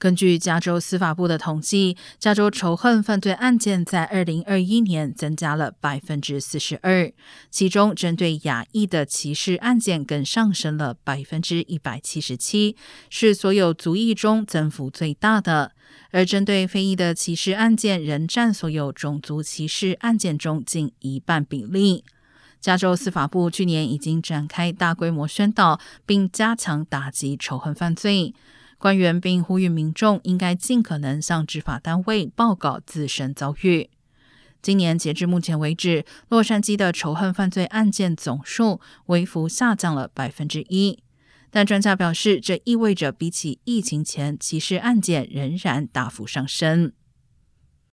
根据加州司法部的统计，加州仇恨犯罪案件在二零二一年增加了百分之四十二，其中针对亚裔的歧视案件更上升了百分之一百七十七，是所有族裔中增幅最大的。而针对非裔的歧视案件仍占所有种族歧视案件中近一半比例。加州司法部去年已经展开大规模宣导，并加强打击仇恨犯罪。官员并呼吁民众应该尽可能向执法单位报告自身遭遇。今年截至目前为止，洛杉矶的仇恨犯罪案件总数微幅下降了百分之一，但专家表示，这意味着比起疫情前，歧视案件仍然大幅上升。